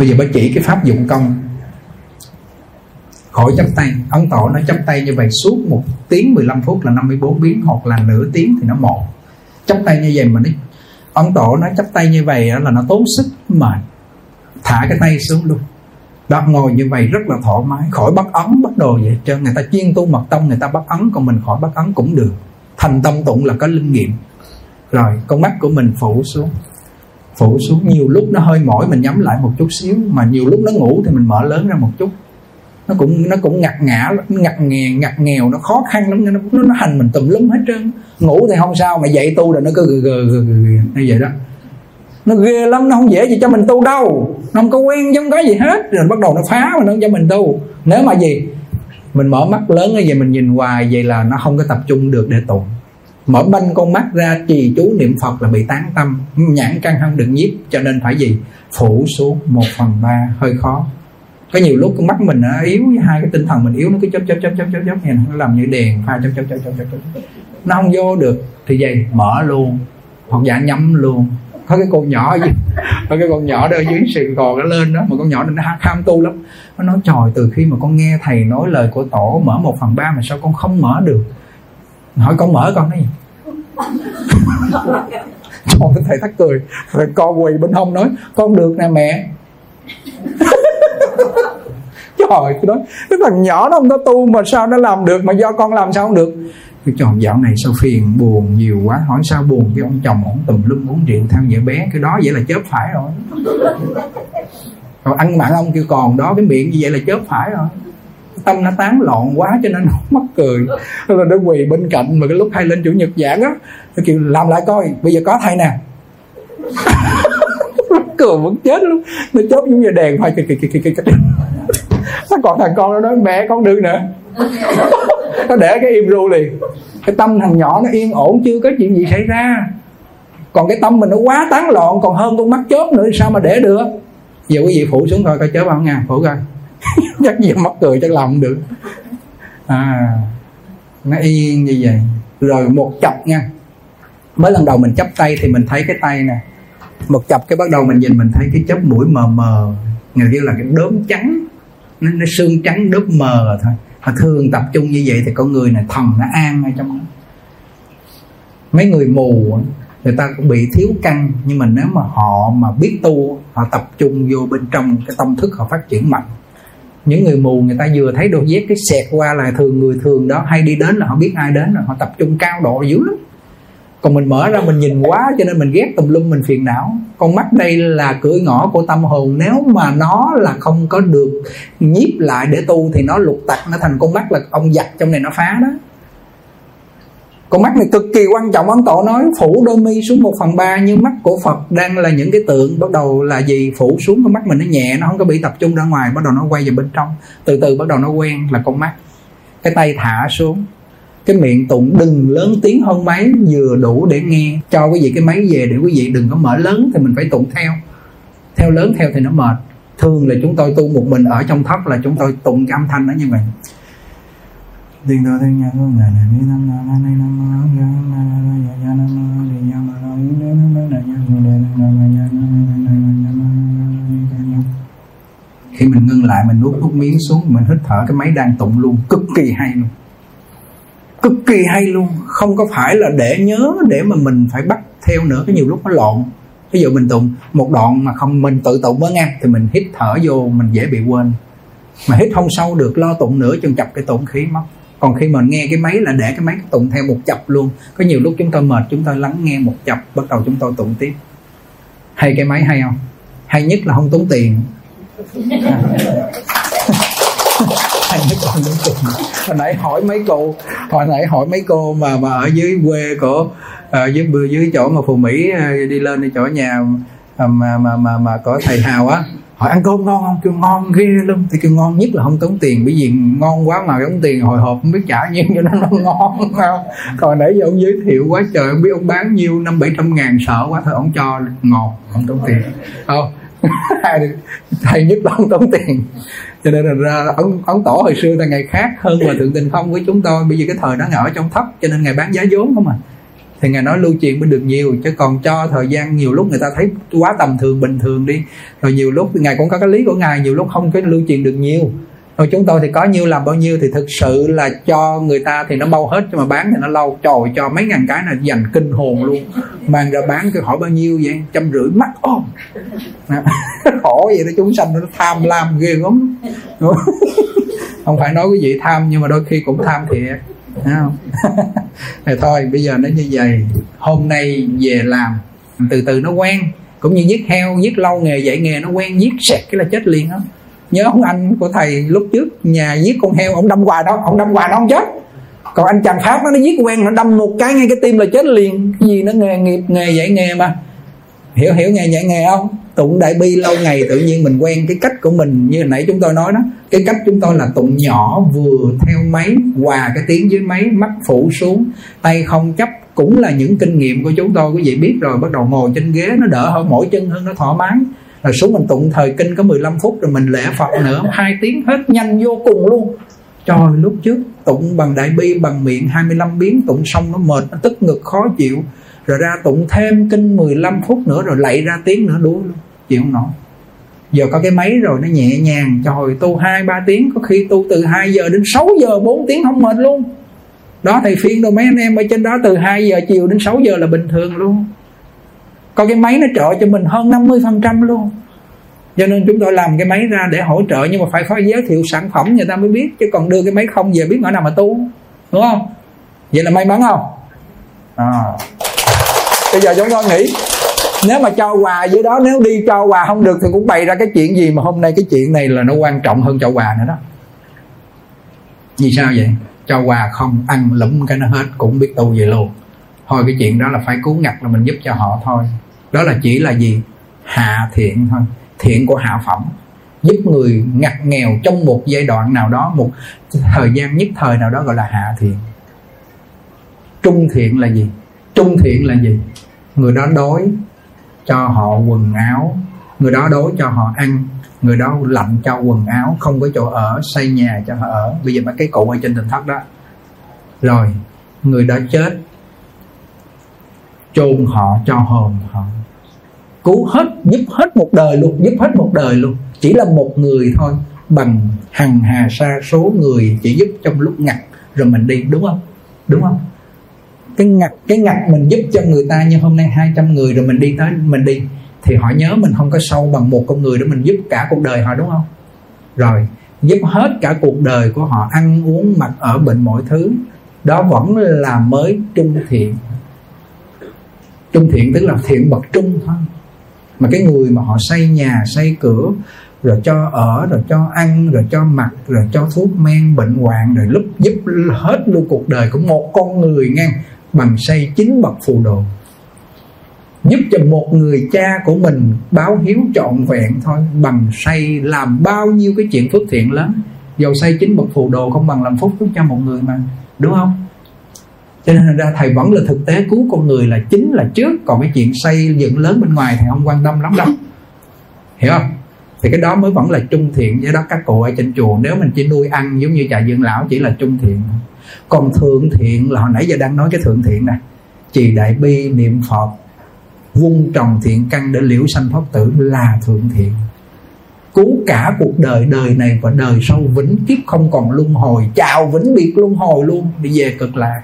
bây giờ bà chỉ cái pháp dụng công. Khỏi chấp tay. Ấn tổ nó chấp tay như vậy suốt một tiếng 15 phút là 54 biến, hoặc là nửa tiếng thì nó một chấp tay như vậy mà nó ấn tổ nó chấp tay như vậy là nó tốn sức mệt thả cái tay xuống luôn. Đó ngồi như vậy rất là thoải mái. Khỏi bắt ấn bắt đồ vậy cho người ta chuyên tu mật tông, người ta bắt ấn, còn mình khỏi bắt ấn cũng được. Thành tâm tụng là có linh nghiệm. Rồi, con mắt của mình phủ xuống phủ xuống. Nhiều lúc nó hơi mỏi mình nhắm lại một chút xíu mà nhiều lúc nó ngủ thì mình mở lớn ra một chút. Nó cũng nó cũng ngặt ngã ngặt nghèo ngặt nghèo nó khó khăn lắm nó, nó, nó hành mình tùm lum hết trơn. Ngủ thì không sao mà dậy tu là nó cứ gừ gừ gừ gừ như vậy đó. Nó ghê lắm nó không dễ gì cho mình tu đâu. Nó không có quen giống cái gì hết. Rồi bắt đầu nó phá mà nó cho mình tu. Nếu mà gì? Mình mở mắt lớn như vậy mình nhìn hoài vậy là nó không có tập trung được để tụng mở banh con mắt ra, trì chú niệm phật là bị tán tâm. Nhãn căn hăng đừng nhiếp, cho nên phải gì? Phủ xuống một phần ba, hơi khó. Có nhiều lúc con mắt mình nó yếu, hai cái tinh thần mình yếu, nó cứ chớp chớp chớp chớp chớp chớp này nó làm như đèn pha, chớp chớp chớp chớp chớp nó không vô được, thì vậy mở luôn, hoặc giả nhắm luôn. Có cái con nhỏ gì có cái con nhỏ đó ở dưới sườn cò nó lên đó, mà con nhỏ nó ham tu lắm. Nó nói, trời, từ khi mà con nghe thầy nói lời của tổ mở một phần ba mà sao con không mở được? Hỏi con mở con nói gì Trời thầy thắt cười. Rồi con quỳ bên hông nói, Con được nè mẹ. Trời tôi nói Cái thằng nhỏ nó không có tu mà sao nó làm được? Mà do con làm sao không được? Cái chồng dạo này sao phiền, buồn nhiều quá. Hỏi sao buồn? Cái ông chồng ổng tùm lum uống rượu theo vợ bé. Cái đó vậy là chớp phải rồi. Còn ăn mặn ông kêu còn, đó cái miệng như vậy là chớp phải rồi tâm nó tán loạn quá cho nên nó mắc cười. Rồi nó quỳ bên cạnh mà cái lúc hay lên chủ nhật giảng á, nó kêu, làm lại coi, bây giờ có thầy nè. Cười vẫn chết luôn. Nó chớp giống như đèn phải kìa kìa kìa kìa kìa nó còn thằng con nó nói, mẹ, con được nữa. Nó để cái im ru liền. Cái tâm thằng nhỏ nó yên ổn, chưa có chuyện gì xảy ra. Còn cái tâm mình nó quá tán loạn, còn hơn con mắt chớp nữa sao mà để được? Giờ quý vị phụ xuống coi coi chớp không nha phụ coi. chắc gì mắc cười chắc làm không được. À nó yên như vậy. Rồi một chập nha. Mới lần đầu mình chấp tay thì mình thấy cái tay nè. Một chập cái bắt đầu mình nhìn mình thấy cái chớp mũi mờ mờ. Người kêu là cái đốm trắng. Nó, nó xương trắng đốm mờ thôi. Mà thường tập trung như vậy thì con người này thần nó an ở trong đó. Mấy người mù người ta cũng bị thiếu căn nhưng mà nếu mà họ mà biết tu họ tập trung vô bên trong cái tâm thức họ phát triển mạnh những người mù người ta vừa thấy đôi vét cái xẹt qua là thường người thường đó hay đi đến là họ biết ai đến là họ tập trung cao độ dữ lắm. Còn mình mở ra mình nhìn quá cho nên mình ghét tùm lum, mình phiền não. Con mắt đây là cửa ngõ của tâm hồn. Nếu mà nó là không có được nhiếp lại để tu thì nó lục tặc, nó thành con mắt là ông giặt trong này nó phá đó con mắt này cực kỳ quan trọng ấn tổ nói phủ đôi mi xuống một phần ba như mắt của phật đang là những cái tượng. Bắt đầu là gì? Phủ xuống con mắt mình nó nhẹ, nó không có bị tập trung ra ngoài, bắt đầu nó quay vào bên trong. Từ từ bắt đầu nó quen là con mắt. Cái tay thả xuống. Cái miệng tụng đừng lớn tiếng hơn máy, vừa đủ để nghe. Cho quý vị cái máy về để quý vị đừng có mở lớn thì mình phải tụng theo. Theo lớn theo thì nó mệt. Thường là chúng tôi tu một mình ở trong thấp là chúng tôi tụng cái âm thanh đó như vậy Tiên đô thiên nhân phương này này ni nam nam an ni nam mô ya nam na na ya ya nam mô ni ya ma lo na ma đề nam nam ya nam na na khi mình ngưng lại mình nuốt nước miếng xuống mình hít thở cái máy đang tụng luôn cực kỳ hay luôn cực kỳ hay luôn không có phải là để nhớ để mà mình phải bắt theo nữa cái nhiều lúc nó lộn ví dụ mình tụng một đoạn mà không mình tự tụng mới nghe thì mình hít thở vô mình dễ bị quên mà hít không sâu được lo tụng nữa chừng chập cái tụng khí mất còn khi mình nghe cái máy là để cái máy tụng theo một chập luôn. Có nhiều lúc chúng tôi mệt chúng tôi lắng nghe một chập bắt đầu chúng tôi tụng tiếp. Hay cái máy hay không? Hay nhất là không tốn tiền. Hay nhất là không tốn tiền. Hồi nãy hỏi mấy cô hồi nãy hỏi mấy cô mà mà ở dưới quê của ở dưới dưới chỗ mà phù mỹ ờ, đi lên đi chỗ nhà mà mà mà mà, mà có thầy hào á hỏi ăn cơm ngon không? Kêu ngon ghê luôn thì kêu ngon nhất là không tốn tiền. Bởi vì ngon quá mà tốn tiền hồi hộp không biết trả nhiêu cho nó, nó ngon không? Còn nãy giờ ông giới thiệu quá trời không biết ông bán nhiêu năm bảy trăm ngàn sợ quá thôi ông cho ngọt không tốn tiền. Không. Thầy nhất là không tốn tiền. Cho nên là ông, ông tổ hồi xưa là ngày khác hơn là thượng tình phong với chúng tôi. Bây giờ cái thời đó ngỡ trong thấp cho nên ngày bán giá vốn không à thì ngài nói lưu truyền mới được nhiều, chứ còn cho thời gian nhiều lúc người ta thấy quá tầm thường, bình thường đi. Rồi nhiều lúc ngài cũng có cái lý của ngài, nhiều lúc không có lưu truyền được nhiều. Rồi chúng tôi thì có nhiêu làm bao nhiêu thì thực sự là cho người ta thì nó bao hết nhưng mà bán thì nó lâu. Trời, cho mấy ngàn cái là dành kinh hồn luôn. Mang ra bán cái hỏi bao nhiêu vậy? Trăm rưỡi mắt ôm. À, khổ vậy đó, chúng sanh nó tham lam ghê lắm không phải nói quý vị tham, nhưng mà đôi khi cũng tham thiệt. Thấy không? Thì thôi, bây giờ nó như vậy. Hôm nay về làm, từ từ nó quen. Cũng như giết heo giết lâu nghề, dạy nghề nó quen giết sẹt cái là chết liền đó nhớ ông anh của thầy lúc trước, nhà giết con heo, ông đâm hoài đó ông đâm hoài nó không chết. Còn anh chàng pháp nó nó giết quen, nó đâm một cái, ngay cái tim là chết liền. Cái gì nó nghề nghiệp, nghề dạy nghề mà. Hiểu hiểu nghề dạy nghề không? Tụng đại bi lâu ngày, tự nhiên mình quen cái cách của mình như nãy chúng tôi nói đó. Cái cách chúng tôi là tụng nhỏ, vừa theo máy, hòa cái tiếng dưới máy, mắt phủ xuống, tay không chấp. Cũng là những kinh nghiệm của chúng tôi, quý vị biết rồi, bắt đầu ngồi trên ghế nó đỡ hơn, mỗi chân hơn nó thoải mái. Rồi xuống mình tụng thời kinh có 15 phút rồi mình lễ Phật nữa, hai tiếng hết, nhanh vô cùng luôn. Trời lúc trước tụng bằng đại bi, bằng miệng 25 biến, tụng xong nó mệt, nó tức ngực khó chịu rồi ra tụng thêm kinh 15 phút nữa rồi lạy ra tiếng nữa, đuối luôn. Chịu không nổi giờ có cái máy rồi, nó nhẹ nhàng trời tu hai, ba tiếng, có khi tu từ 2 giờ đến 6 giờ 4 tiếng không mệt luôn. Đó, thầy phiên đâu, mấy anh em ở trên đó từ 2 giờ chiều đến 6 giờ là bình thường luôn. Có cái máy nó trợ cho mình hơn 50% luôn. Cho nên chúng tôi làm cái máy ra để hỗ trợ, nhưng mà phải có giới thiệu sản phẩm, người ta mới biết. Chứ còn đưa cái máy không về, biết ở nào mà tu. Đúng không? Vậy là may mắn không? À bây giờ chúng tôi nghĩ, nếu mà cho quà dưới đó, nếu đi cho quà không được thì cũng bày ra cái chuyện gì mà hôm nay cái chuyện này là nó quan trọng hơn cho quà nữa đó. Vì sao vậy? Cho quà không ăn lụm cái nó hết, cũng biết tu về luôn. Thôi cái chuyện đó là phải cứu ngặt là mình giúp cho họ thôi. Đó là chỉ là gì? Hạ thiện thôi. Thiện của hạ phẩm. Giúp người ngặt nghèo trong một giai đoạn nào đó, một thời gian nhất thời nào đó gọi là hạ thiện. Trung thiện là gì? Trung thiện là gì? Người đó đói cho họ quần áo, người đó đói cho họ ăn, người đó lạnh cho quần áo, không có chỗ ở, xây nhà cho họ ở. Bây giờ mấy cái cụ ở trên tỉnh thất đó. Rồi, người đó chết, chôn họ cho hồn họ. Cứu hết, giúp hết một đời luôn, giúp hết một đời luôn. Chỉ là một người thôi, bằng hằng hà sa số người chỉ giúp trong lúc ngặt rồi mình đi, đúng không? Đúng không? Cái ngặt cái ngặt mình giúp cho người ta như hôm nay 200 người rồi mình đi tới mình đi, thì họ nhớ mình không có sâu bằng một con người để mình giúp cả cuộc đời họ, đúng không? Rồi, giúp hết cả cuộc đời của họ, ăn uống, mặc ở, bệnh mọi thứ, đó vẫn là mới trung thiện. Trung thiện tức là thiện bậc trung thôi. Mà cái người mà họ xây nhà, xây cửa, rồi cho ở, rồi cho ăn, rồi cho mặc, rồi cho thuốc men, bệnh hoạn, rồi lúc giúp hết luôn cuộc đời của một con người nghe bằng xây chính bậc phù đồ giúp cho một người cha của mình báo hiếu trọn vẹn thôi. Bằng xây làm bao nhiêu cái chuyện phước thiện lớn. Dầu xây chính bậc phù đồ không bằng làm phúc giúp cho một người mà. Đúng không? Cho nên ra thầy vẫn là thực tế. Cứu con người là chính là trước. Còn cái chuyện xây dựng lớn bên ngoài thì không quan tâm lắm đâu. Hiểu không? Thì cái đó mới vẫn là trung thiện. Do đó các cụ ở trên chùa, nếu mình chỉ nuôi ăn giống như trại dưỡng lão chỉ là trung thiện còn thượng thiện là hồi nãy giờ đang nói cái thượng thiện này trì đại bi, niệm phật vun trồng thiện căn để liễu sanh thoát tử là thượng thiện. Cứu cả cuộc đời đời này và đời sau vĩnh kiếp không còn luân hồi. Chào vĩnh biệt luân hồi luôn. Đi về cực lạc.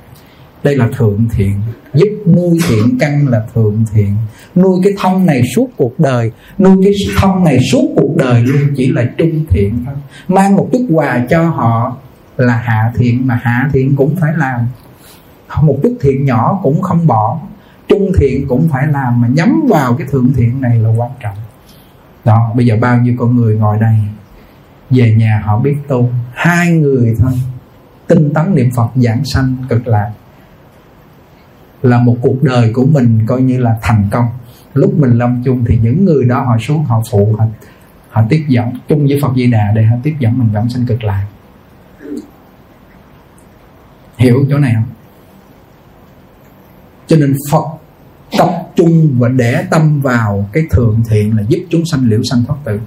Đây là thượng thiện. Giúp nuôi thiện căn là thượng thiện. Nuôi cái thông này suốt cuộc đời. Nuôi cái thông này suốt cuộc đời luôn chỉ là trung thiện thôi. Mang một chút quà cho họ là hạ thiện mà hạ thiện cũng phải làm. Một chút thiện nhỏ cũng không bỏ trung thiện cũng phải làm mà nhắm vào cái thượng thiện này là quan trọng. Đó bây giờ bao nhiêu con người ngồi đây về nhà họ biết tu hai người thôi. Tinh tấn niệm phật giảng sanh cực lạc là một cuộc đời của mình coi như là thành công. Lúc mình lâm chung thì những người đó họ xuống họ phụ họ, họ tiếp dẫn. Chung với Phật Di Đà để họ tiếp dẫn mình vãng sanh cực lạc hiểu chỗ này không? Cho nên Phật tập trung và để tâm vào cái thượng thiện là giúp chúng sanh liễu sanh thoát tử.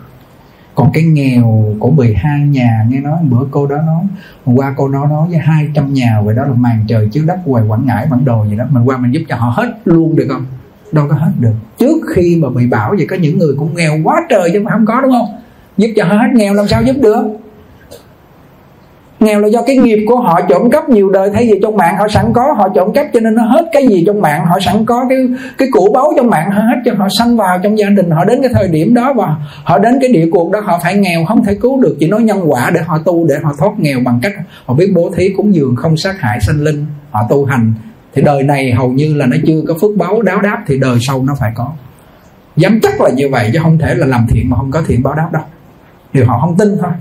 Còn cái nghèo của 12 nhà, nghe nói bữa cô đó nói, hôm qua cô đó nói với 200 nhà vậy đó là màn trời chiếu đất hoài quảng ngãi, bản đồ gì đó mình qua mình giúp cho họ hết luôn được không? Đâu có hết được. Trước khi mà bị bảo vậy có những người cũng nghèo quá trời chứ mà không có, đúng không? Giúp cho họ hết nghèo làm sao giúp được? Nghèo là do cái nghiệp của họ trộm cắp nhiều đời, thay vì trong mạng họ sẵn có, họ trộm cắp cho nên nó hết cái gì trong mạng, họ sẵn có cái cái củ báu trong mạng, họ hết cho họ sanh vào trong gia đình, họ đến cái thời điểm đó và họ đến cái địa cuộc đó, họ phải nghèo, không thể cứu được, chỉ nói nhân quả để họ tu, để họ thoát nghèo bằng cách họ biết bố thí cúng dường không sát hại sanh linh, họ tu hành. Thì đời này hầu như là nó chưa có phước báu đáo đáp, thì đời sau nó phải có. Dám chắc là như vậy, chứ không thể là làm thiện mà không có thiện báo đáp đâu. Điều họ không tin thôi.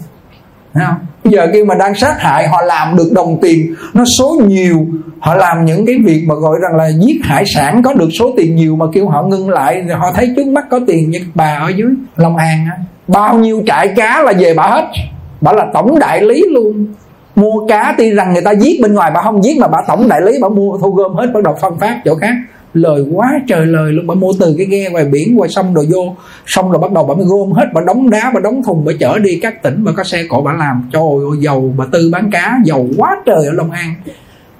Thấy không? Bây giờ khi mà đang sát hại, họ làm được đồng tiền, nó số nhiều, họ làm những cái việc mà gọi rằng là giết hải sản có được số tiền nhiều mà kêu họ ngưng lại, thì họ thấy trước mắt có tiền như bà ở dưới Long An á, bao nhiêu trại cá là về bà hết. Bà là tổng đại lý luôn. Mua cá tuy rằng người ta giết bên ngoài bà không giết mà bà tổng đại lý, bà mua, thu gom hết, bắt đầu phân phát chỗ khác lời quá trời lời luôn. Bà mua từ cái ghe ngoài biển qua sông rồi vô. Xong rồi bắt đầu bà mới gom hết bà đóng đá bà đóng thùng bà chở đi các tỉnh bà có xe cộ bà làm. Trời ơi giàu. Bà tư bán cá giàu quá trời ở long an.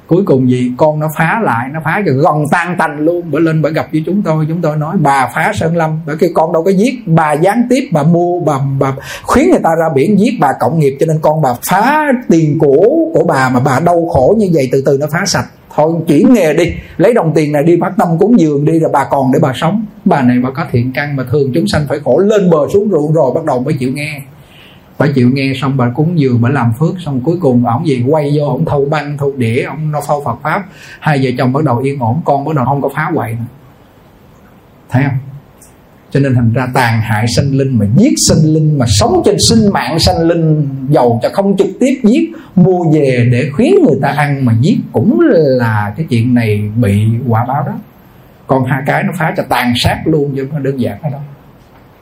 Cuối cùng gì? Con nó phá lại nó phá cho gần tan tành luôn. Bà lên bà gặp với chúng tôi chúng tôi nói bà phá sơn lâm. Bà kêu con đâu có giết bà gián tiếp bà mua bà, bà khuyến người ta ra biển giết bà cộng nghiệp cho nên con bà phá tiền của của bà mà bà đau khổ như vậy từ từ nó phá sạch thôi, chuyển nghề đi. Lấy đồng tiền này đi phát tâm cúng dường đi, rồi bà còn để bà sống. Bà này bà có thiện căn mà thường chúng sanh phải khổ. Lên bờ xuống ruộng rồi bắt đầu mới chịu nghe. Bà chịu nghe xong bà cúng dường, bà làm phước, xong cuối cùng ổng gì quay vô, ổng thâu băng thâu đĩa, ổng nó phao Phật pháp. Hai vợ chồng bắt đầu yên ổn, con bắt đầu không có phá hoại nữa. Thấy không? Cho nên thành ra tàn hại sanh linh mà giết sanh linh, mà sống trên sinh mạng sanh linh, giàu cho không trực tiếp giết, mua về để khuyến người ta ăn mà giết cũng là cái chuyện này bị quả báo đó. Còn hai cái nó phá cho tàn sát luôn, chứ không đơn giản đâu.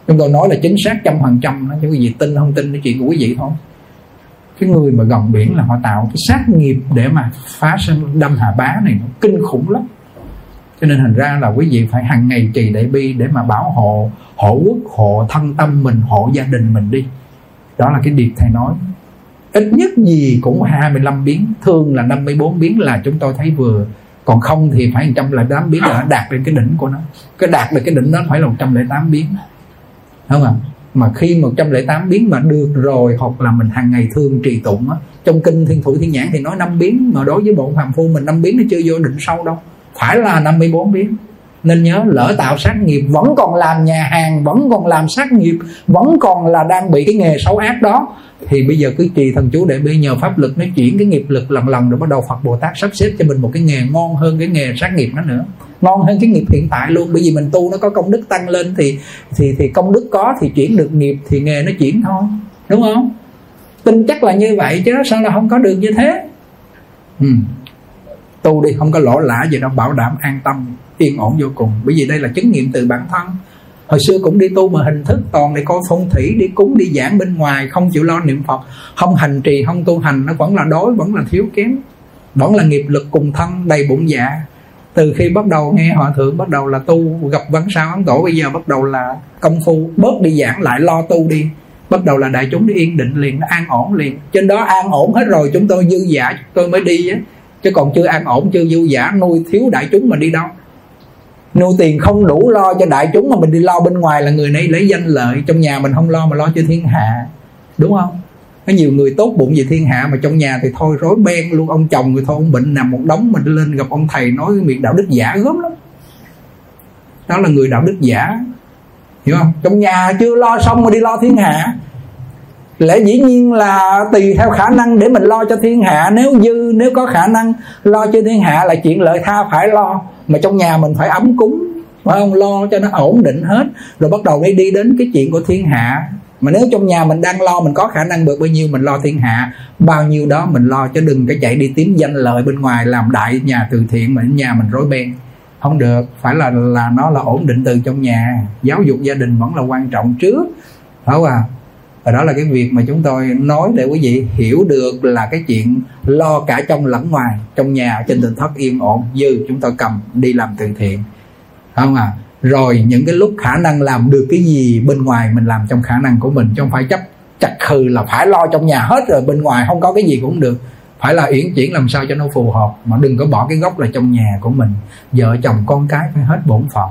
Chúng tôi nói là chính xác trăm phần trăm chứ quý vị tin không tin cái chuyện của quý vị thôi. Cái người mà gần biển là họ tạo cái sát nghiệp để mà phá sinh đâm hà bá này nó kinh khủng lắm cho nên thành ra là quý vị phải hàng ngày trì đại bi để mà bảo hộ hộ quốc, hộ thân tâm mình, hộ gia đình mình đi. Đó là cái điệp thầy nói. Ít nhất gì cũng 25 biến thường là 54 biến là chúng tôi thấy vừa. Còn không thì phải 108 biến là đạt đến cái đỉnh của nó. Cái đạt được cái đỉnh đó phải là 108 biến. Đúng không? Ạ mà khi 108 biến mà được rồi, hoặc là mình hàng ngày thương, trì tụng á, trong kinh thiên thủ thiên nhãn thì nói năm biến, mà đối với bộ phàm phu mình năm biến nó chưa vô định sâu đâu phải là 54 biến. Nên nhớ, lỡ tạo sát nghiệp, vẫn còn làm nhà hàng, vẫn còn làm sát nghiệp, vẫn còn là đang bị cái nghề xấu ác đó, thì bây giờ cứ trì thần chú để bây nhờ pháp lực nó chuyển cái nghiệp lực lần lần rồi bắt đầu Phật Bồ Tát sắp xếp cho mình một cái nghề ngon hơn cái nghề sát nghiệp nó nữa. Ngon hơn cái nghiệp hiện tại luôn. Bởi vì mình tu nó có công đức tăng lên thì thì thì công đức có thì chuyển được nghiệp thì nghề nó chuyển thôi. Đúng không? Tin chắc là như vậy chứ sao là không có được như thế? Ừ tu đi, không có lỗ lã gì đâu, bảo đảm an tâm, yên ổn vô cùng. Bởi vì đây là chứng nghiệm từ bản thân. Hồi xưa cũng đi tu mà hình thức toàn để coi phong thủy, đi cúng, đi giảng bên ngoài, không chịu lo niệm phật. Không hành trì, không tu hành, nó vẫn là đói vẫn là thiếu kém, vẫn là nghiệp lực cùng thân, đầy bụng dạ. Từ khi bắt đầu nghe hòa thượng, bắt đầu là tu, gặp văn sao ấn tổ bây giờ bắt đầu là công phu, bớt đi giảng, lại lo tu đi. Bắt đầu là đại chúng đi yên định liền nó an ổn liền. Trên đó an ổn hết rồi, chúng tôi dư giả chúng tôi mới đi á chứ còn chưa an ổn, chưa dư giả nuôi thiếu đại chúng mà đi đâu. Nuôi tiền không đủ lo cho đại chúng mà mình đi lo bên ngoài là người này lấy danh lợi. Trong nhà mình không lo mà lo cho thiên hạ. Đúng không? Có nhiều người tốt bụng về thiên hạ mà trong nhà thì thôi, rối beng luôn. Ông chồng người thôi, ông bệnh nằm một đống mình lên gặp ông thầy nói miệng đạo đức giả gớm lắm. Đó là người đạo đức giả. Hiểu không? Trong nhà chưa lo xong mà đi lo thiên hạ lẽ dĩ nhiên là tùy theo khả năng để mình lo cho thiên hạ. Nếu dư, nếu có khả năng lo cho thiên hạ là chuyện lợi tha phải lo. Mà trong nhà mình phải ấm cúng, phải không? Lo cho nó ổn định hết. Rồi bắt đầu đi đi đến cái chuyện của thiên hạ. Mà nếu trong nhà mình đang lo, mình có khả năng được bao nhiêu, mình lo thiên hạ. Bao nhiêu đó mình lo cho đừng cái chạy đi kiếm danh lợi bên ngoài, làm đại nhà từ thiện mà nhà mình rối beng. Không được. Phải là là nó là ổn định từ trong nhà. Giáo dục gia đình vẫn là quan trọng trước. Phải không à và đó là cái việc mà chúng tôi nói để quý vị hiểu được là cái chuyện lo cả trong lẫn ngoài, trong nhà trên tình thất yên ổn dư chúng tôi cầm đi làm từ thiện. Không à? Rồi những cái lúc khả năng làm được cái gì bên ngoài mình làm trong khả năng của mình, chứ không phải chấp, chặt khừ là phải lo trong nhà hết rồi bên ngoài không có cái gì cũng được. Phải là uyển chuyển làm sao cho nó phù hợp, mà đừng có bỏ cái gốc là trong nhà của mình. Vợ chồng con cái phải hết bổn phận.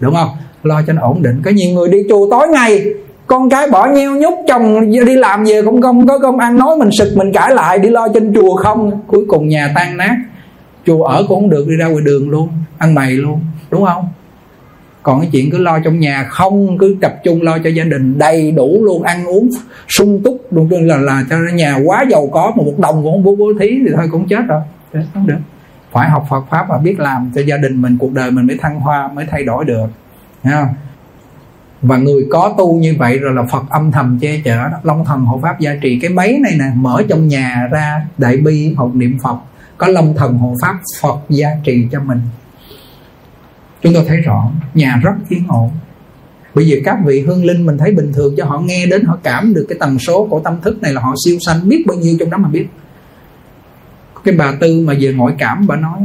Đúng không? Lo cho nó ổn định. Có nhiều người đi chùa tối ngày con cái bỏ nheo nhúc chồng, đi làm về cũng không có công ăn, nói mình sực mình cãi lại, đi lo trên chùa không? Cuối cùng nhà tan nát. Chùa ở cũng không được, đi ra ngoài đường luôn, ăn mày luôn, đúng không? Còn cái chuyện cứ lo trong nhà không, cứ tập trung lo cho gia đình, đầy đủ luôn, ăn uống sung túc luôn là là cho nhà quá giàu có mà một đồng cũng không bố bố thí thì thôi cũng chết rồi không được. Phải học Phật pháp và biết làm cho gia đình mình, cuộc đời mình mới thăng hoa, mới thay đổi được, Thấy không? Và người có tu như vậy rồi là Phật âm thầm che chở đó. Long thần hộ pháp gia trì. Cái máy này nè, mở trong nhà ra đại bi hộp niệm Phật. Có long thần hộ pháp Phật gia trì cho mình. Chúng tôi thấy rõ, nhà rất yên ổn. Bây giờ các vị hương linh mình thấy bình thường cho họ nghe đến, họ cảm được cái tần số của tâm thức này là họ siêu sanh, biết bao nhiêu trong đó mà biết. Cái bà tư mà về ngoại cảm, bà nói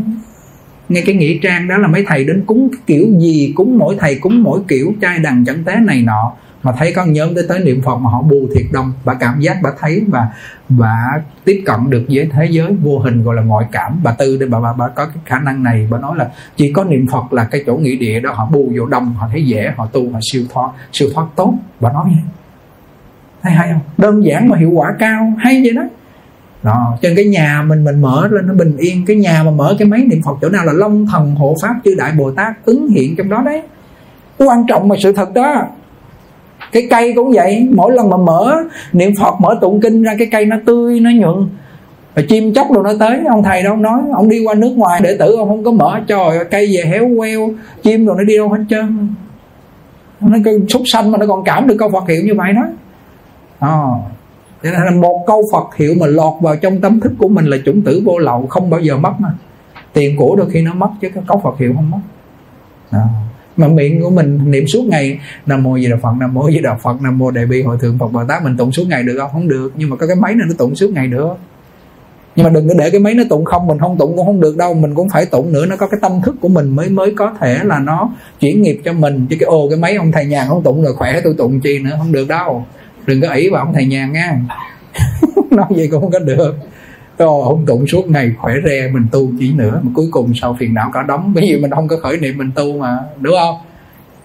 nghe cái nghĩa trang đó là mấy thầy đến cúng kiểu gì cúng mỗi thầy cúng mỗi kiểu trai đằng chẳng tế này nọ. Mà thấy con nhóm tới tới niệm phật mà họ bù thiệt đông bà cảm giác bà thấy và bà tiếp cận được với thế giới vô hình gọi là ngoại cảm. Bà tư để bà bà, bà có cái khả năng này bà nói là chỉ có niệm phật là cái chỗ nghĩa địa đó họ bù vô đông họ thấy dễ họ tu họ siêu thoát siêu thoát tốt. Bà nói vậy. Thấy hay không? Đơn giản mà hiệu quả cao hay vậy đó đó. Trên cái nhà mình mình mở lên nó bình yên. Cái nhà mà mở cái máy niệm phật chỗ nào là long thần hộ pháp chư đại bồ tát ứng hiện trong đó đấy. Quan trọng mà sự thật đó. Cái cây cũng vậy. Mỗi lần mà mở niệm phật mở tụng kinh ra cái cây nó tươi nó nhuận. Và chim chóc đồ nó tới. Ông thầy đâu nói. Ông đi qua nước ngoài để tử ông không có mở. Trời cây về héo queo. Chim rồi nó đi đâu hết trơn. Nó cái súc sanh mà nó còn cảm được câu phật hiệu như vậy đó. À, nên là một câu Phật hiệu mà lọt vào trong tâm thức của mình là chủng tử vô lậu, không bao giờ mất mà. Tiền của đôi khi nó mất, chứ cái câu Phật hiệu không mất. Đó. mà miệng của mình niệm suốt ngày, nam mô di đà phật, nam mô di đà phật, nam mô đại bi hội thượng phật bồ tát, mình tụng suốt ngày được không? Không được, nhưng mà có cái máy này nó tụng suốt ngày được. Nhưng mà đừng có để cái máy nó tụng không, mình không tụng cũng không được đâu, mình cũng phải tụng nữa, nó có cái tâm thức của mình mới mới có thể là nó chuyển nghiệp cho mình. Chứ cái, ô, cái máy ông thầy nhàn không tụng rồi, khỏe tôi tụng chi nữa, không được đâu đừng có ỷ vào ông thầy nhàn nha. Nói vậy cũng không có được. Rồi ông tụng suốt ngày khỏe re mình tu chỉ nữa mà cuối cùng sau phiền não cả đóng bởi vì mình không có khởi niệm mình tu mà đúng không?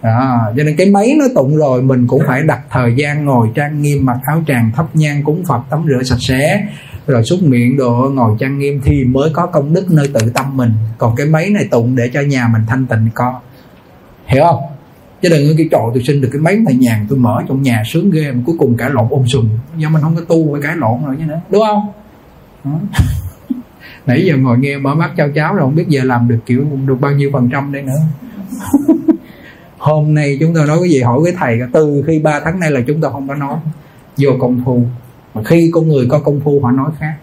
À, cho nên cái máy nó tụng rồi mình cũng phải đặt thời gian ngồi trang nghiêm mặc áo tràng thắp nhang cúng phật tắm rửa sạch sẽ. Rồi xúc miệng đồ ngồi trang nghiêm thì mới có công đức nơi tự tâm mình. Còn cái máy này tụng để cho nhà mình thanh tịnh có. Hiểu không? Chứ đừng cái trò tôi sinh được cái mấy thầy nhàn tôi mở trong nhà sướng ghê, mà cuối cùng cả lộn ôm sùm. Do mình không có tu với cái lộn rồi chứ nữa. Đúng không? Nãy giờ ngồi nghe mở mắt trao cháo rồi không biết giờ làm được kiểu được bao nhiêu phần trăm đây nữa. Hôm nay chúng tôi nói cái gì? Hỏi cái thầy, từ khi 3 tháng nay là chúng tôi không có nói. Vô công phu. Mà khi con người có công phu, họ nói khác.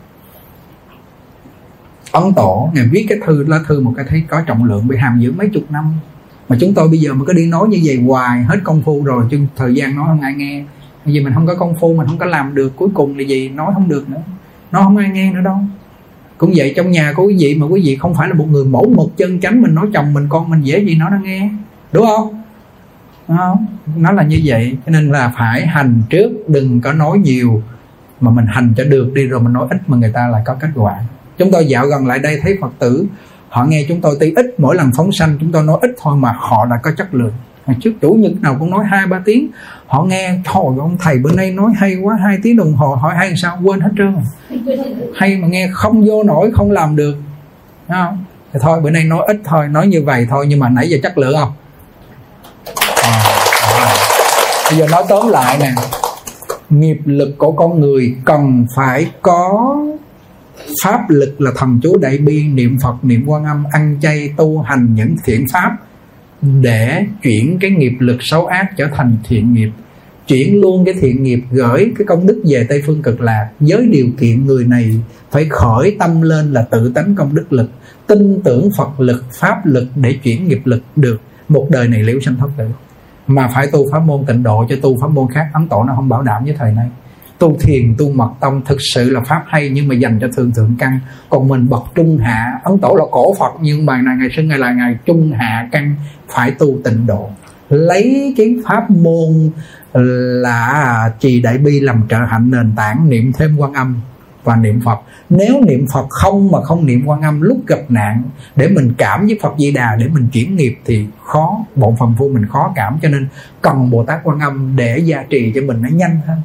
Ấn tổ, ngài viết cái thư, lá thư một cái thấy có trọng lượng bị hàm dưỡng mấy chục năm mà chúng tôi bây giờ mà cứ đi nói như vậy hoài, hết công phu rồi, chứ thời gian nói không ai nghe. Vì mình không có công phu, mình không có làm được, cuối cùng là gì? Nói không được nữa. Nó không ai nghe nữa đâu. Cũng vậy trong nhà của quý vị mà quý vị không phải là một người mẫu mực chân chánh, mình nói chồng mình con mình dễ gì nó nó nghe. Đúng không? Không? Nó là như vậy, cho nên là phải hành trước, đừng có nói nhiều mà mình hành cho được đi, rồi mình nói ít mà người ta lại có kết quả. Chúng tôi dạo gần lại đây thấy phật tử họ nghe chúng tôi tuy ít mỗi lần phóng sanh chúng tôi nói ít thôi mà họ đã có chất lượng. Hồi trước chủ nhật nào cũng nói hai ba tiếng. Họ nghe thôi ông thầy bữa nay nói hay quá hai tiếng đồng hồ hỏi hay sao? Quên hết trơn. Hay mà nghe không vô nổi không làm được. Đúng không? Thì thôi bữa nay nói ít thôi nói như vậy thôi nhưng mà nãy giờ chất lượng không? À, bây giờ nói tóm lại nè. Nghiệp lực của con người cần phải có pháp lực là thần chú đại bi, niệm phật, niệm quan âm, ăn chay, tu hành những thiện pháp để chuyển cái nghiệp lực xấu ác trở thành thiện nghiệp. Chuyển luôn cái thiện nghiệp, gửi cái công đức về tây phương cực lạc. Với điều kiện người này phải khởi tâm lên là tự tánh công đức lực, tin tưởng phật lực, pháp lực để chuyển nghiệp lực được. Một đời này liễu sanh thoát tử mà phải tu pháp môn tịnh độ cho tu pháp môn khác, ấn tổ nó không bảo đảm với thời nay tu thiền, tu mật tông thực sự là pháp hay, nhưng mà dành cho thượng thượng căn. Còn mình bậc trung hạ, ấn tổ là cổ phật, nhưng mà này ngày sinh ngày là ngày trung hạ căn, phải tu tịnh độ. Lấy cái pháp môn là trì đại bi làm trợ hạnh nền tảng, niệm thêm quan âm và niệm Phật. Nếu niệm Phật không mà không niệm quan âm, lúc gặp nạn, để mình cảm với Phật Di Đà, để mình chuyển nghiệp thì khó bộ phận phu mình khó cảm. Cho nên cần Bồ Tát quan âm để gia trì cho mình nó nhanh hơn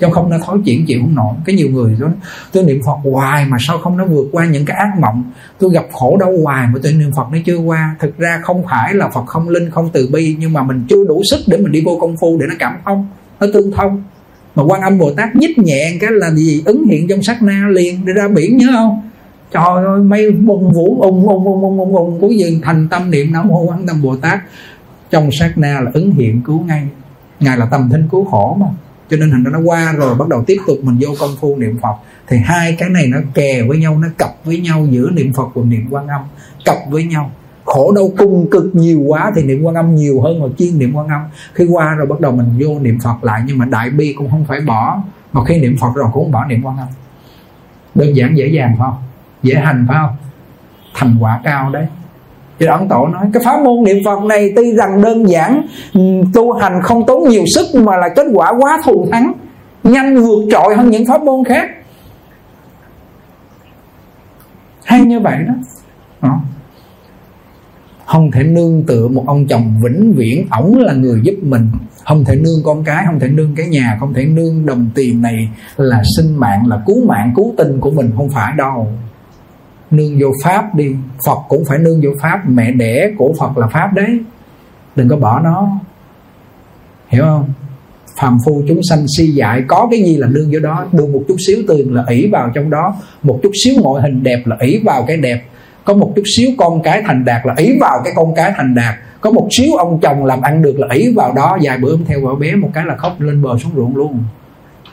chứ không nó thói chuyển, chịu không nổi. Cái nhiều người đó, tôi niệm phật hoài mà sao không nó vượt qua những cái ác mộng? Tôi gặp khổ đau hoài mà tôi niệm phật nó chưa qua. Thực ra không phải là phật không linh, không từ bi, nhưng mà mình chưa đủ sức để mình đi vô công phu để nó cảm thông, nó tương thông. Mà quan âm bồ tát nhích nhẹ cái là gì? Ứng hiện trong sát na liền đi ra biển, nhớ không? Trời ơi, mây bùng vũ ung ung ung ung ung ung cuối dừng thành tâm niệm nam mô quan tâm bồ tát. Trong sát na là ứng hiện cứu ngay. Ngài là tâm thính cứu khổ mà cho nên thành ra nó qua rồi, bắt đầu tiếp tục mình vô công phu niệm phật. Thì hai cái này nó kè với nhau, nó cặp với nhau giữa niệm phật và niệm quan âm. Cặp với nhau. Khổ đau cung cực nhiều quá thì niệm quan âm nhiều hơn mà chuyên niệm quan âm. Khi qua rồi bắt đầu mình vô niệm phật lại, nhưng mà đại bi cũng không phải bỏ. Mà khi niệm phật rồi cũng không bỏ niệm quan âm. Đơn giản dễ dàng phải không? Dễ hành phải không? Thành quả cao đấy thì ấn tổ nói cái pháp môn niệm phật này tuy rằng đơn giản ừ, tu hành không tốn nhiều sức mà là kết quả quá thù thắng nhanh vượt trội hơn những pháp môn khác. Hay như vậy đó, đó. Không thể nương tựa một ông chồng vĩnh viễn ổng là người giúp mình. Không thể nương con cái không thể nương cái nhà không thể nương đồng tiền này là sinh mạng là cứu mạng cứu tình của mình không phải đâu nương vô pháp đi. Phật cũng phải nương vô pháp. Mẹ đẻ của phật là pháp đấy. Đừng có bỏ nó. Hiểu không? Phàm phu chúng sanh si dại, có cái gì là nương vô đó? Đưa một chút xíu tiền là ỷ vào trong đó. Một chút xíu ngoại hình đẹp là ỷ vào cái đẹp. Có một chút xíu con cái thành đạt là ỷ vào cái con cái thành đạt. Có một xíu ông chồng làm ăn được là ỷ vào đó. Vài bữa theo vợ bé một cái là khóc lên bờ xuống ruộng luôn.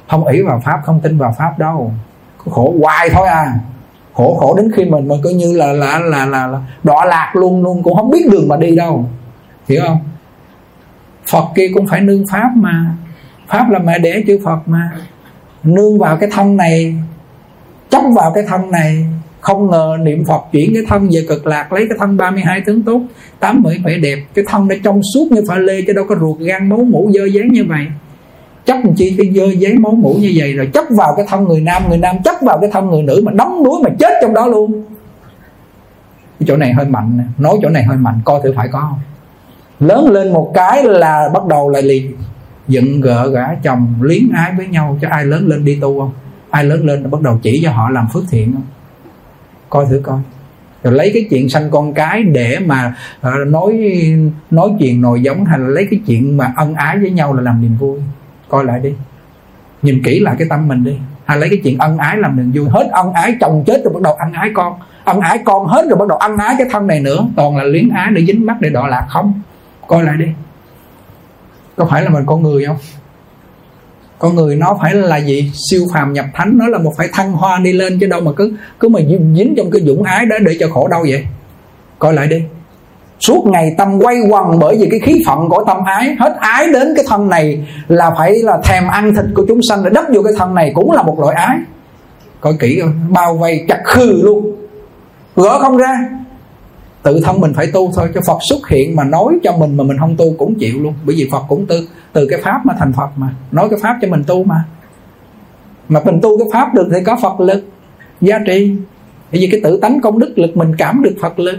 Không ỷ vào pháp, không tin vào pháp đâu. Khổ hoài thôi à khổ khổ đến khi mình mà coi như là là là là, là đọa lạc luôn luôn cũng không biết đường mà đi đâu. Hiểu không? Phật kia cũng phải nương pháp mà. Pháp là mẹ đẻ chữ Phật mà. Nương vào cái thân này chấp vào cái thân này không ngờ niệm Phật chuyển cái thân về cực lạc lấy cái thân 32 tướng tốt tám mươi vẻ đẹp cái thân đã trong suốt như pha lê chứ đâu có ruột gan máu mũ dơ dáng như vậy chấp chi cái dơ giấy máu mũ như vậy rồi chấp vào cái thân người nam người nam chấp vào cái thân người nữ mà đóng đuối mà chết trong đó luôn. Cái chỗ này hơi mạnh nói chỗ này hơi mạnh coi thử phải có không? Lớn lên một cái là bắt đầu lại liền giận gỡ gã chồng liếng ái với nhau cho ai lớn lên đi tu không? Ai lớn lên bắt đầu chỉ cho họ làm phước thiện không? Coi thử coi. Rồi lấy cái chuyện sanh con cái để mà uh, nói nói chuyện nồi giống hay là lấy cái chuyện mà ân ái với nhau là làm niềm vui? Coi lại đi. Nhìn kỹ lại cái tâm mình đi. Hay lấy cái chuyện ân ái làm niềm vui. Hết ân ái, chồng chết rồi bắt đầu ân ái con. Ân ái con hết rồi bắt đầu ân ái cái thân này nữa. Toàn là luyến ái để dính mắt để đọa lạc không? Coi lại đi. Có phải là mình con người không? Con người nó phải là gì? Siêu phàm nhập thánh, nó là một phải thăng hoa đi lên chứ đâu mà cứ cứ mà dính trong cái dũng ái đó để cho khổ đau vậy. Coi lại đi suốt ngày tâm quay quần bởi vì cái khí phận của tâm ái. Hết ái đến cái thân này là phải là thèm ăn thịt của chúng sanh. Để đắp vô cái thân này cũng là một loại ái. Coi kỹ không bao vây chặt khư luôn. Gỡ không ra. Tự thân mình phải tu thôi. Cho Phật xuất hiện mà nói cho mình mà mình không tu cũng chịu luôn. Bởi vì Phật cũng tư, từ cái pháp mà thành Phật mà. Nói cái pháp cho mình tu mà. Mà mình tu cái pháp được thì có Phật lực, giá trị. Bởi vì cái tự tánh công đức lực mình cảm được Phật lực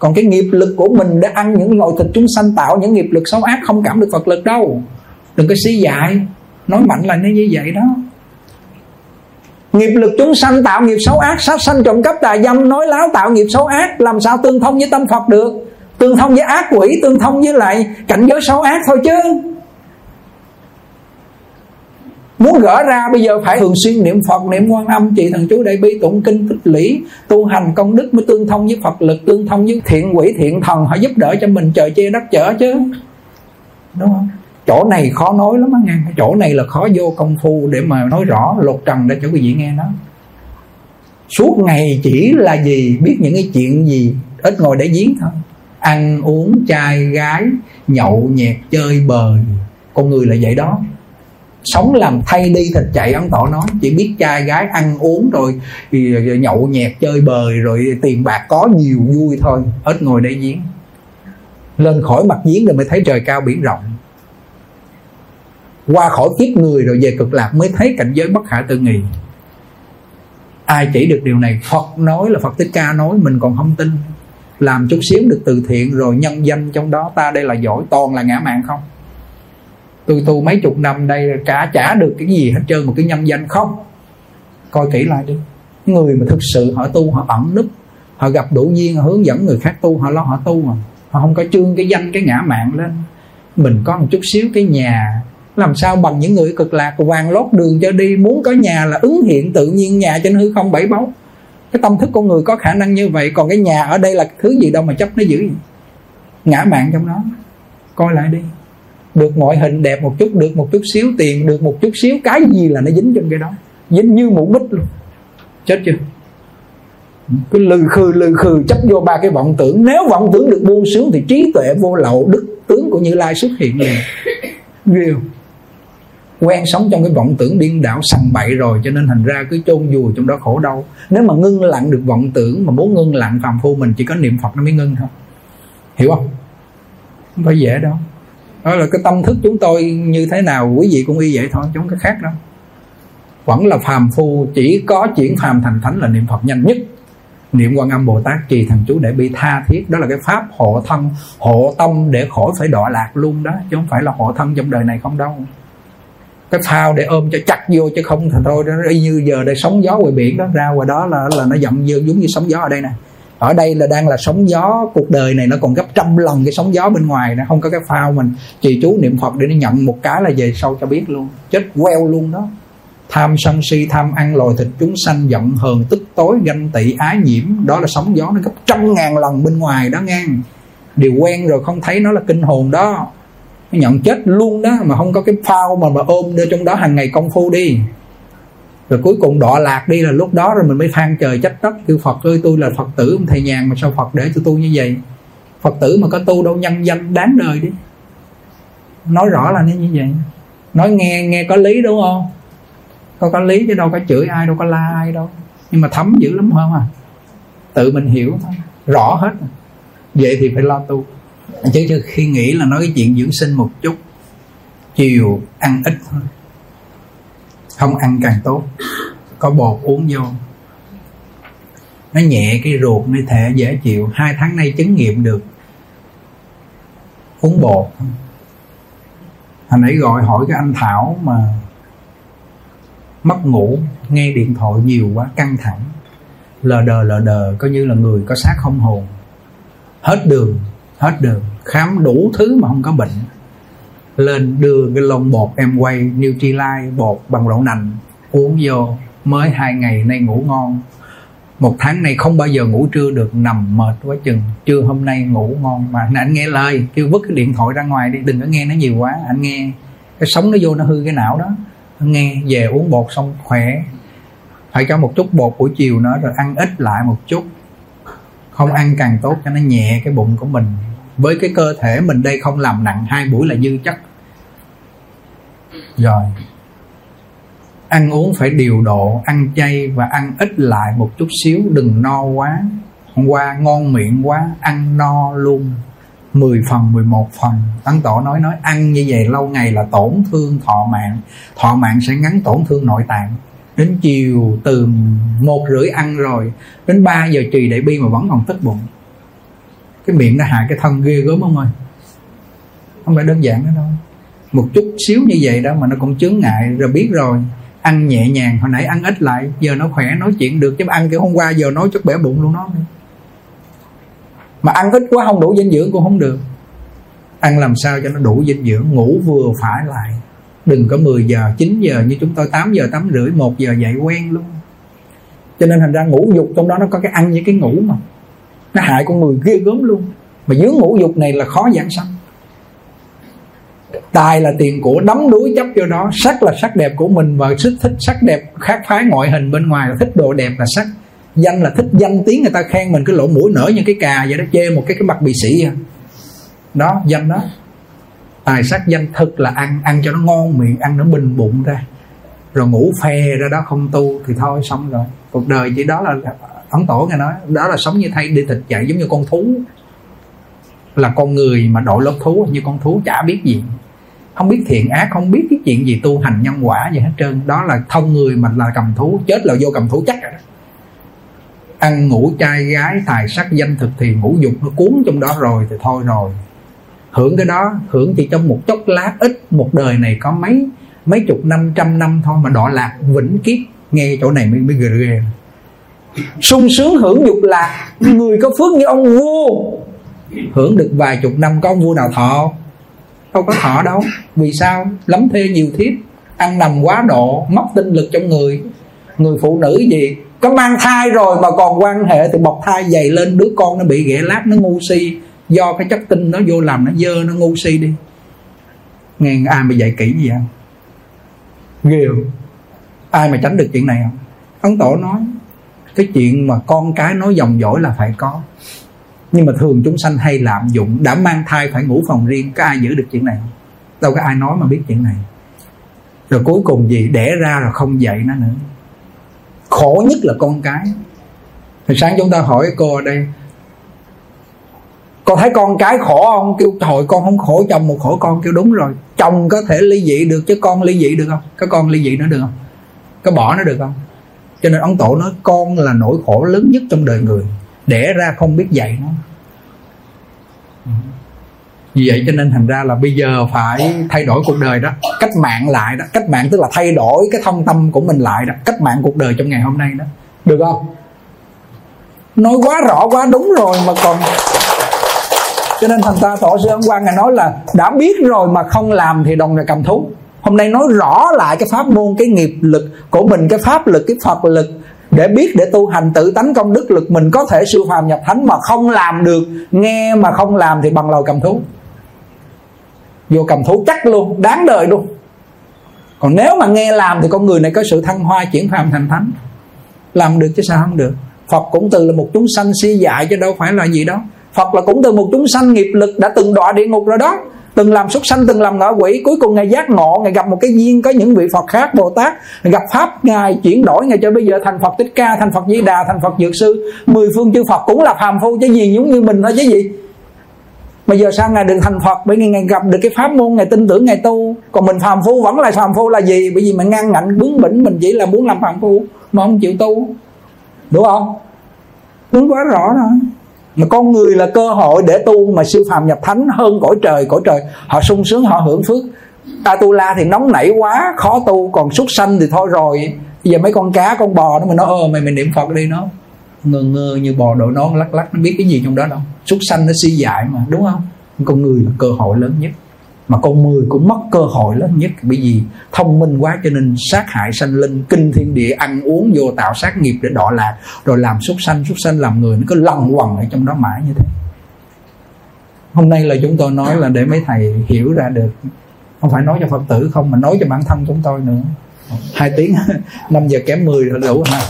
còn cái nghiệp lực của mình để ăn những loại thịt chúng sanh tạo, những nghiệp lực xấu ác, không cảm được Phật lực đâu. Đừng có xí dại. Nói mạnh là nó như vậy đó. Nghiệp lực chúng sanh tạo nghiệp xấu ác, sát sanh trộm cắp tà dâm, nói láo tạo nghiệp xấu ác, làm sao tương thông với tâm phật được? Tương thông với ác quỷ, tương thông với lại cảnh giới xấu ác thôi chứ muốn gỡ ra, bây giờ phải thường xuyên niệm phật, niệm quan âm chị thần chú đại bi, tụng kinh, tích lũy, tu hành công đức mới tương thông với phật lực, tương thông với thiện quỷ, thiện thần, họ giúp đỡ cho mình, trời che đất chở chứ. Đúng không? Chỗ này khó nói lắm á nghe. Chỗ này là khó vô công phu để mà nói rõ lột trần để cho quý vị nghe đó. Suốt ngày chỉ là gì, biết những cái chuyện gì, ít ngồi để giếng thôi. Ăn uống, trai gái, nhậu nhẹt, chơi bời. Con người là vậy đó sống làm thay đi thịt chạy ông tổ nói, chỉ biết trai gái ăn uống rồi, thì nhậu nhẹt chơi bời rồi tiền bạc có nhiều vui thôi, ít ngồi đây giếng. Lên khỏi mặt giếng rồi mới thấy trời cao biển rộng. Qua khỏi kiếp người rồi về cực lạc mới thấy cảnh giới bất khả tư nghị. Ai chỉ được điều này? Phật nói là phật thích ca nói, mình còn không tin. Làm chút xíu được từ thiện rồi nhân danh trong đó, ta đây là giỏi, toàn là ngã mạng không? Tôi tu mấy chục năm đây cả trả được cái gì hết trơn, một cái nhân danh không? Coi kỹ lại đi. Người mà thực sự họ tu, họ ẩn núp, họ gặp đủ duyên, họ hướng dẫn người khác tu, họ lo họ tu mà. Họ không có trương cái danh, cái ngã mạng lên. Mình có một chút xíu cái nhà, làm sao bằng những người cực lạc vàng lót đường cho đi, muốn có nhà là ứng hiện tự nhiên nhà trên hư không bảy báu. Cái tâm thức con người có khả năng như vậy, còn cái nhà ở đây là thứ gì đâu mà chấp nó giữ ngã mạng trong nó coi lại đi được ngoại hình đẹp một chút, được một chút xíu tiền, được một chút xíu cái gì là nó dính trong cái đó. Dính như mũ bích luôn. Chết chưa? Cái lừ khừ lừ khừ, chấp vô ba cái vọng tưởng. Nếu vọng tưởng được buông xuống thì trí tuệ vô lậu, đức tướng của như lai xuất hiện liền. Ghê quen sống trong cái vọng tưởng điên đảo sằng bậy rồi, cho nên thành ra cứ chôn vùi trong đó khổ đau. Nếu mà ngưng lặng được vọng tưởng, mà muốn ngưng lặng phàm phu mình, chỉ có niệm phật nó mới ngưng thôi. Hiểu không? Không phải dễ đâu đó là cái tâm thức chúng tôi như thế nào, quý vị cũng y vậy thôi chúng cái khác đâu. Vẫn là phàm phu, chỉ có chuyển phàm thành thánh là niệm phật nhanh nhất. Niệm quan âm bồ tát trì thần chú để bị tha thiết, đó là cái pháp hộ thân, hộ tâm để khỏi phải đọa lạc luôn đó, chứ không phải là hộ thân trong đời này không đâu. Cái phao để ôm cho chặt vô chứ không thì thôi nó y như giờ đây sóng gió ngoài biển đó, ra ngoài đó là là nó dậm vô, giống như sóng gió ở đây nè ở đây là đang là sóng gió, cuộc đời này nó còn gấp trăm lần cái sóng gió bên ngoài nó không có cái phao mình. Trì chú niệm phật để nó nhận một cái là về sau cho biết luôn. Chết queo luôn đó. Tham sân si, tham ăn lòi thịt chúng sanh giận hờn, tức tối, ganh tị, ái nhiễm. Đó là sóng gió, nó gấp trăm ngàn lần bên ngoài đó ngang điều quen rồi không thấy nó là kinh hồn đó. Nó nhận chết luôn đó, mà không có cái phao mà mà ôm đưa trong đó hàng ngày công phu đi rồi cuối cùng đọa lạc đi là lúc đó rồi mình mới than trời trách đất. Kêu phật ơi tôi là phật tử ông thầy nhàn mà sao phật để cho tôi như vậy? Phật tử mà có tu đâu nhân danh đáng đời đi. Nói rõ là như vậy. Nói nghe nghe có lý đúng không? Có có lý chứ đâu có chửi ai đâu có la ai đâu. Nhưng mà thấm dữ lắm không à tự mình hiểu thôi. Rõ hết. Vậy thì phải lo tu. Chứ, chứ khi nghĩ là nói cái chuyện dưỡng sinh một chút chiều ăn ít thôi không ăn càng tốt. Có bột uống vô. Nó nhẹ cái ruột mới thể dễ chịu. Hai tháng nay chứng nghiệm được uống bột. Hồi nãy gọi hỏi cái anh thảo mà mất ngủ, nghe điện thoại nhiều quá, căng thẳng. Lờ đờ lờ đờ, coi như là người có xác không hồn. Hết đường hết đường. Khám đủ thứ mà không có bệnh lên đưa cái lon bột em quay Nutrilite bột bằng đậu nành, uống vô, mới hai ngày nay ngủ ngon. Một tháng nay không bao giờ ngủ trưa được, nằm mệt quá chừng. Trưa hôm nay ngủ ngon mà. Anh nghe lời, kêu vứt cái điện thoại ra ngoài đi, đừng có nghe nó nhiều quá. Anh nghe, cái sống nó vô nó hư cái não đó. Anh nghe, về uống bột xong khỏe. Phải cho một chút bột buổi chiều nữa rồi ăn ít lại một chút. Không ăn càng tốt cho nó nhẹ cái bụng của mình. Với cái cơ thể mình đây không làm nặng hai buổi là dư chất rồi. Ăn uống phải điều độ, ăn chay và ăn ít lại một chút xíu, đừng no quá. Hôm qua ngon miệng quá, ăn no luôn. 10 phần 11 phần. Tăng Tổ nói nói ăn như vậy lâu ngày là tổn thương thọ mạng. Thọ mạng sẽ ngắn tổn thương nội tạng. Đến chiều từ một rưỡi ăn rồi, Đến 3 giờ trì đại bi mà vẫn còn tức bụng. Cái miệng nó hại cái thân ghê gớm không ơi? Không phải đơn giản đó đâu. Một chút xíu như vậy đó mà nó cũng chướng ngại. Rồi biết rồi, Ăn nhẹ nhàng. Hồi nãy ăn ít lại, Giờ nó khỏe, nói chuyện được. Chứ ăn kiểu hôm qua giờ nói chút bể bụng luôn nó mà ăn ít quá không đủ dinh dưỡng cũng không được. Ăn làm sao cho nó đủ dinh dưỡng? Ngủ vừa phải lại. Đừng có 10 giờ 9 giờ như chúng tôi 8 giờ 8 rưỡi 1 giờ dậy quen luôn. Cho nên thành ra ngủ dục trong đó nó có cái ăn với cái ngủ mà. Nó hại con người ghê gớm luôn. Mà dưới ngủ dục này là khó giảng sanh tài là tiền của đắm đuối chấp vô đó. Sắc là sắc đẹp của mình và thích thích sắc đẹp khác phái ngoại hình bên ngoài. Là thích đồ đẹp là sắc. Danh là thích danh tiếng người ta khen mình cái lỗ mũi nở như cái cà vậy đó, chê một cái cái mặt bị sĩ vậy à. đó, danh đó. Tài sắc danh thực là ăn ăn cho nó ngon miệng, ăn nó bình bụng ra. Rồi ngủ phè ra đó, không tu thì thôi xong rồi. Cuộc đời chỉ đó là, ấn tổ nghe nói, đó là sống như thay đi thịt chạy giống như con thú. Là con người mà đội lớp thú, như con thú chả biết gì không biết thiện ác, không biết cái chuyện gì tu hành nhân quả gì hết trơn. Đó là thông người mà là cầm thú. Chết là vô cầm thú chắc rồi đó. Ăn, ngủ, trai, gái, tài sắc, danh, thực thì ngũ dục. Nó cuốn trong đó rồi thì thôi rồi. Hưởng cái đó, hưởng chỉ trong một chốc lát ít. Một đời này có mấy mấy chục năm, trăm năm thôi mà đọa lạc, vĩnh kiếp. Nghe chỗ này mới mới ghê ghê. Sung sướng hưởng dục lạc. Người có phước như ông vua. Hưởng được vài chục năm có ông vua nào thọ? Không có thọ đâu. Vì sao? Lắm thê nhiều thiếp, ăn nằm quá độ, mất tinh lực trong người. Người phụ nữ gì? Có mang thai rồi mà còn quan hệ thì bọc thai dày lên, đứa con nó bị ghẻ lát, nó ngu si. Do cái chất tinh nó vô làm, nó dơ, nó ngu si đi. Nghe ai mà dạy kỹ gì không? Ghê không? Ai mà tránh được chuyện này không? Ấn tổ nói, cái chuyện mà con cái nói dòng dỗi là phải có nhưng mà thường chúng sanh hay lạm dụng, đã mang thai phải ngủ phòng riêng, có ai giữ được chuyện này? Không đâu có ai nói mà biết chuyện này. Rồi cuối cùng gì? Đẻ ra rồi không dạy nó nữa. Khổ nhất là con cái. Hồi sáng chúng ta hỏi cô ở đây con thấy con cái khổ không? Kêu thôi con không khổ, chồng một khổ con. Kêu, đúng rồi, chồng có thể ly dị được chứ con ly dị được không? Có con ly dị nó được không? Có bỏ nó được không? Cho nên ông tổ nói, con là nỗi khổ lớn nhất trong đời người đẻ ra không biết dạy nó. Vì vậy cho nên thành ra là bây giờ phải thay đổi cuộc đời đó. Cách mạng lại đó. Cách mạng tức là thay đổi cái thông tâm của mình lại đó. Cách mạng cuộc đời trong ngày hôm nay đó. Được không? Nói quá rõ, quá đúng rồi mà còn. Cho nên thành ta tổ sư ấn quang ngài nói là đã biết rồi mà không làm thì đồng là cầm thú. Hôm nay nói rõ lại cái pháp môn, cái nghiệp lực của mình, cái pháp lực, cái phật lực để biết để tu hành tự tánh công đức lực mình có thể siêu phàm nhập thánh mà không làm được, nghe mà không làm thì bằng lời cầm thú. Vô cầm thú chắc luôn, đáng đời luôn. Còn nếu mà nghe làm thì con người này có sự thăng hoa chuyển phàm thành thánh. Làm được chứ sao không được. Phật cũng từ là một chúng sanh si dại chứ đâu phải là gì đó. Phật là cũng từ một chúng sanh nghiệp lực đã từng đọa địa ngục rồi đó từng làm súc sanh, từng làm ngạ quỷ, cuối cùng ngài giác ngộ, ngài gặp một cái duyên, có những vị phật khác, bồ tát gặp pháp, ngài chuyển đổi ngài cho bây giờ thành phật thích ca, thành phật di đà, thành phật dược sư. Mười phương chư phật cũng là phàm phu, chứ gì giống như mình thôi chứ gì. Bây giờ sao ngài được thành phật? Bởi vì ngài gặp được cái pháp môn, ngài tin tưởng, ngài tu. Còn mình phàm phu, vẫn là phàm phu là gì? Bởi vì mình ngang ngạnh, bướng bỉnh, mình chỉ là muốn làm phàm phu, mà không chịu tu. Đúng không? Đúng quá, rõ rồi mà con người là cơ hội để tu mà siêu phàm nhập thánh hơn cõi trời cõi trời. Họ sung sướng, họ hưởng phước. Atula tu la thì nóng nảy quá, khó tu, còn súc sanh thì thôi rồi. Bây giờ mấy con cá, con bò nó mà nó ơ, mày mày niệm phật đi nó. Ngơ ngơ như bò đội nón, lắc lắc, nó biết cái gì trong đó đâu. Súc sanh nó suy dại mà, đúng không? Con người là cơ hội lớn nhất mà con mười cũng mất cơ hội lớn nhất. Bởi vì thông minh quá cho nên sát hại sanh linh, kinh thiên địa, ăn uống, vô tạo, sát nghiệp để đọa lạc, rồi làm súc sanh. Súc sanh làm người nó cứ lằng quằn ở trong đó mãi như thế. Hôm nay là chúng tôi nói là để mấy thầy hiểu ra được. Không phải nói cho phật tử không, mà nói cho bản thân chúng tôi nữa. Hai tiếng 5 giờ kém 10 là đủ ha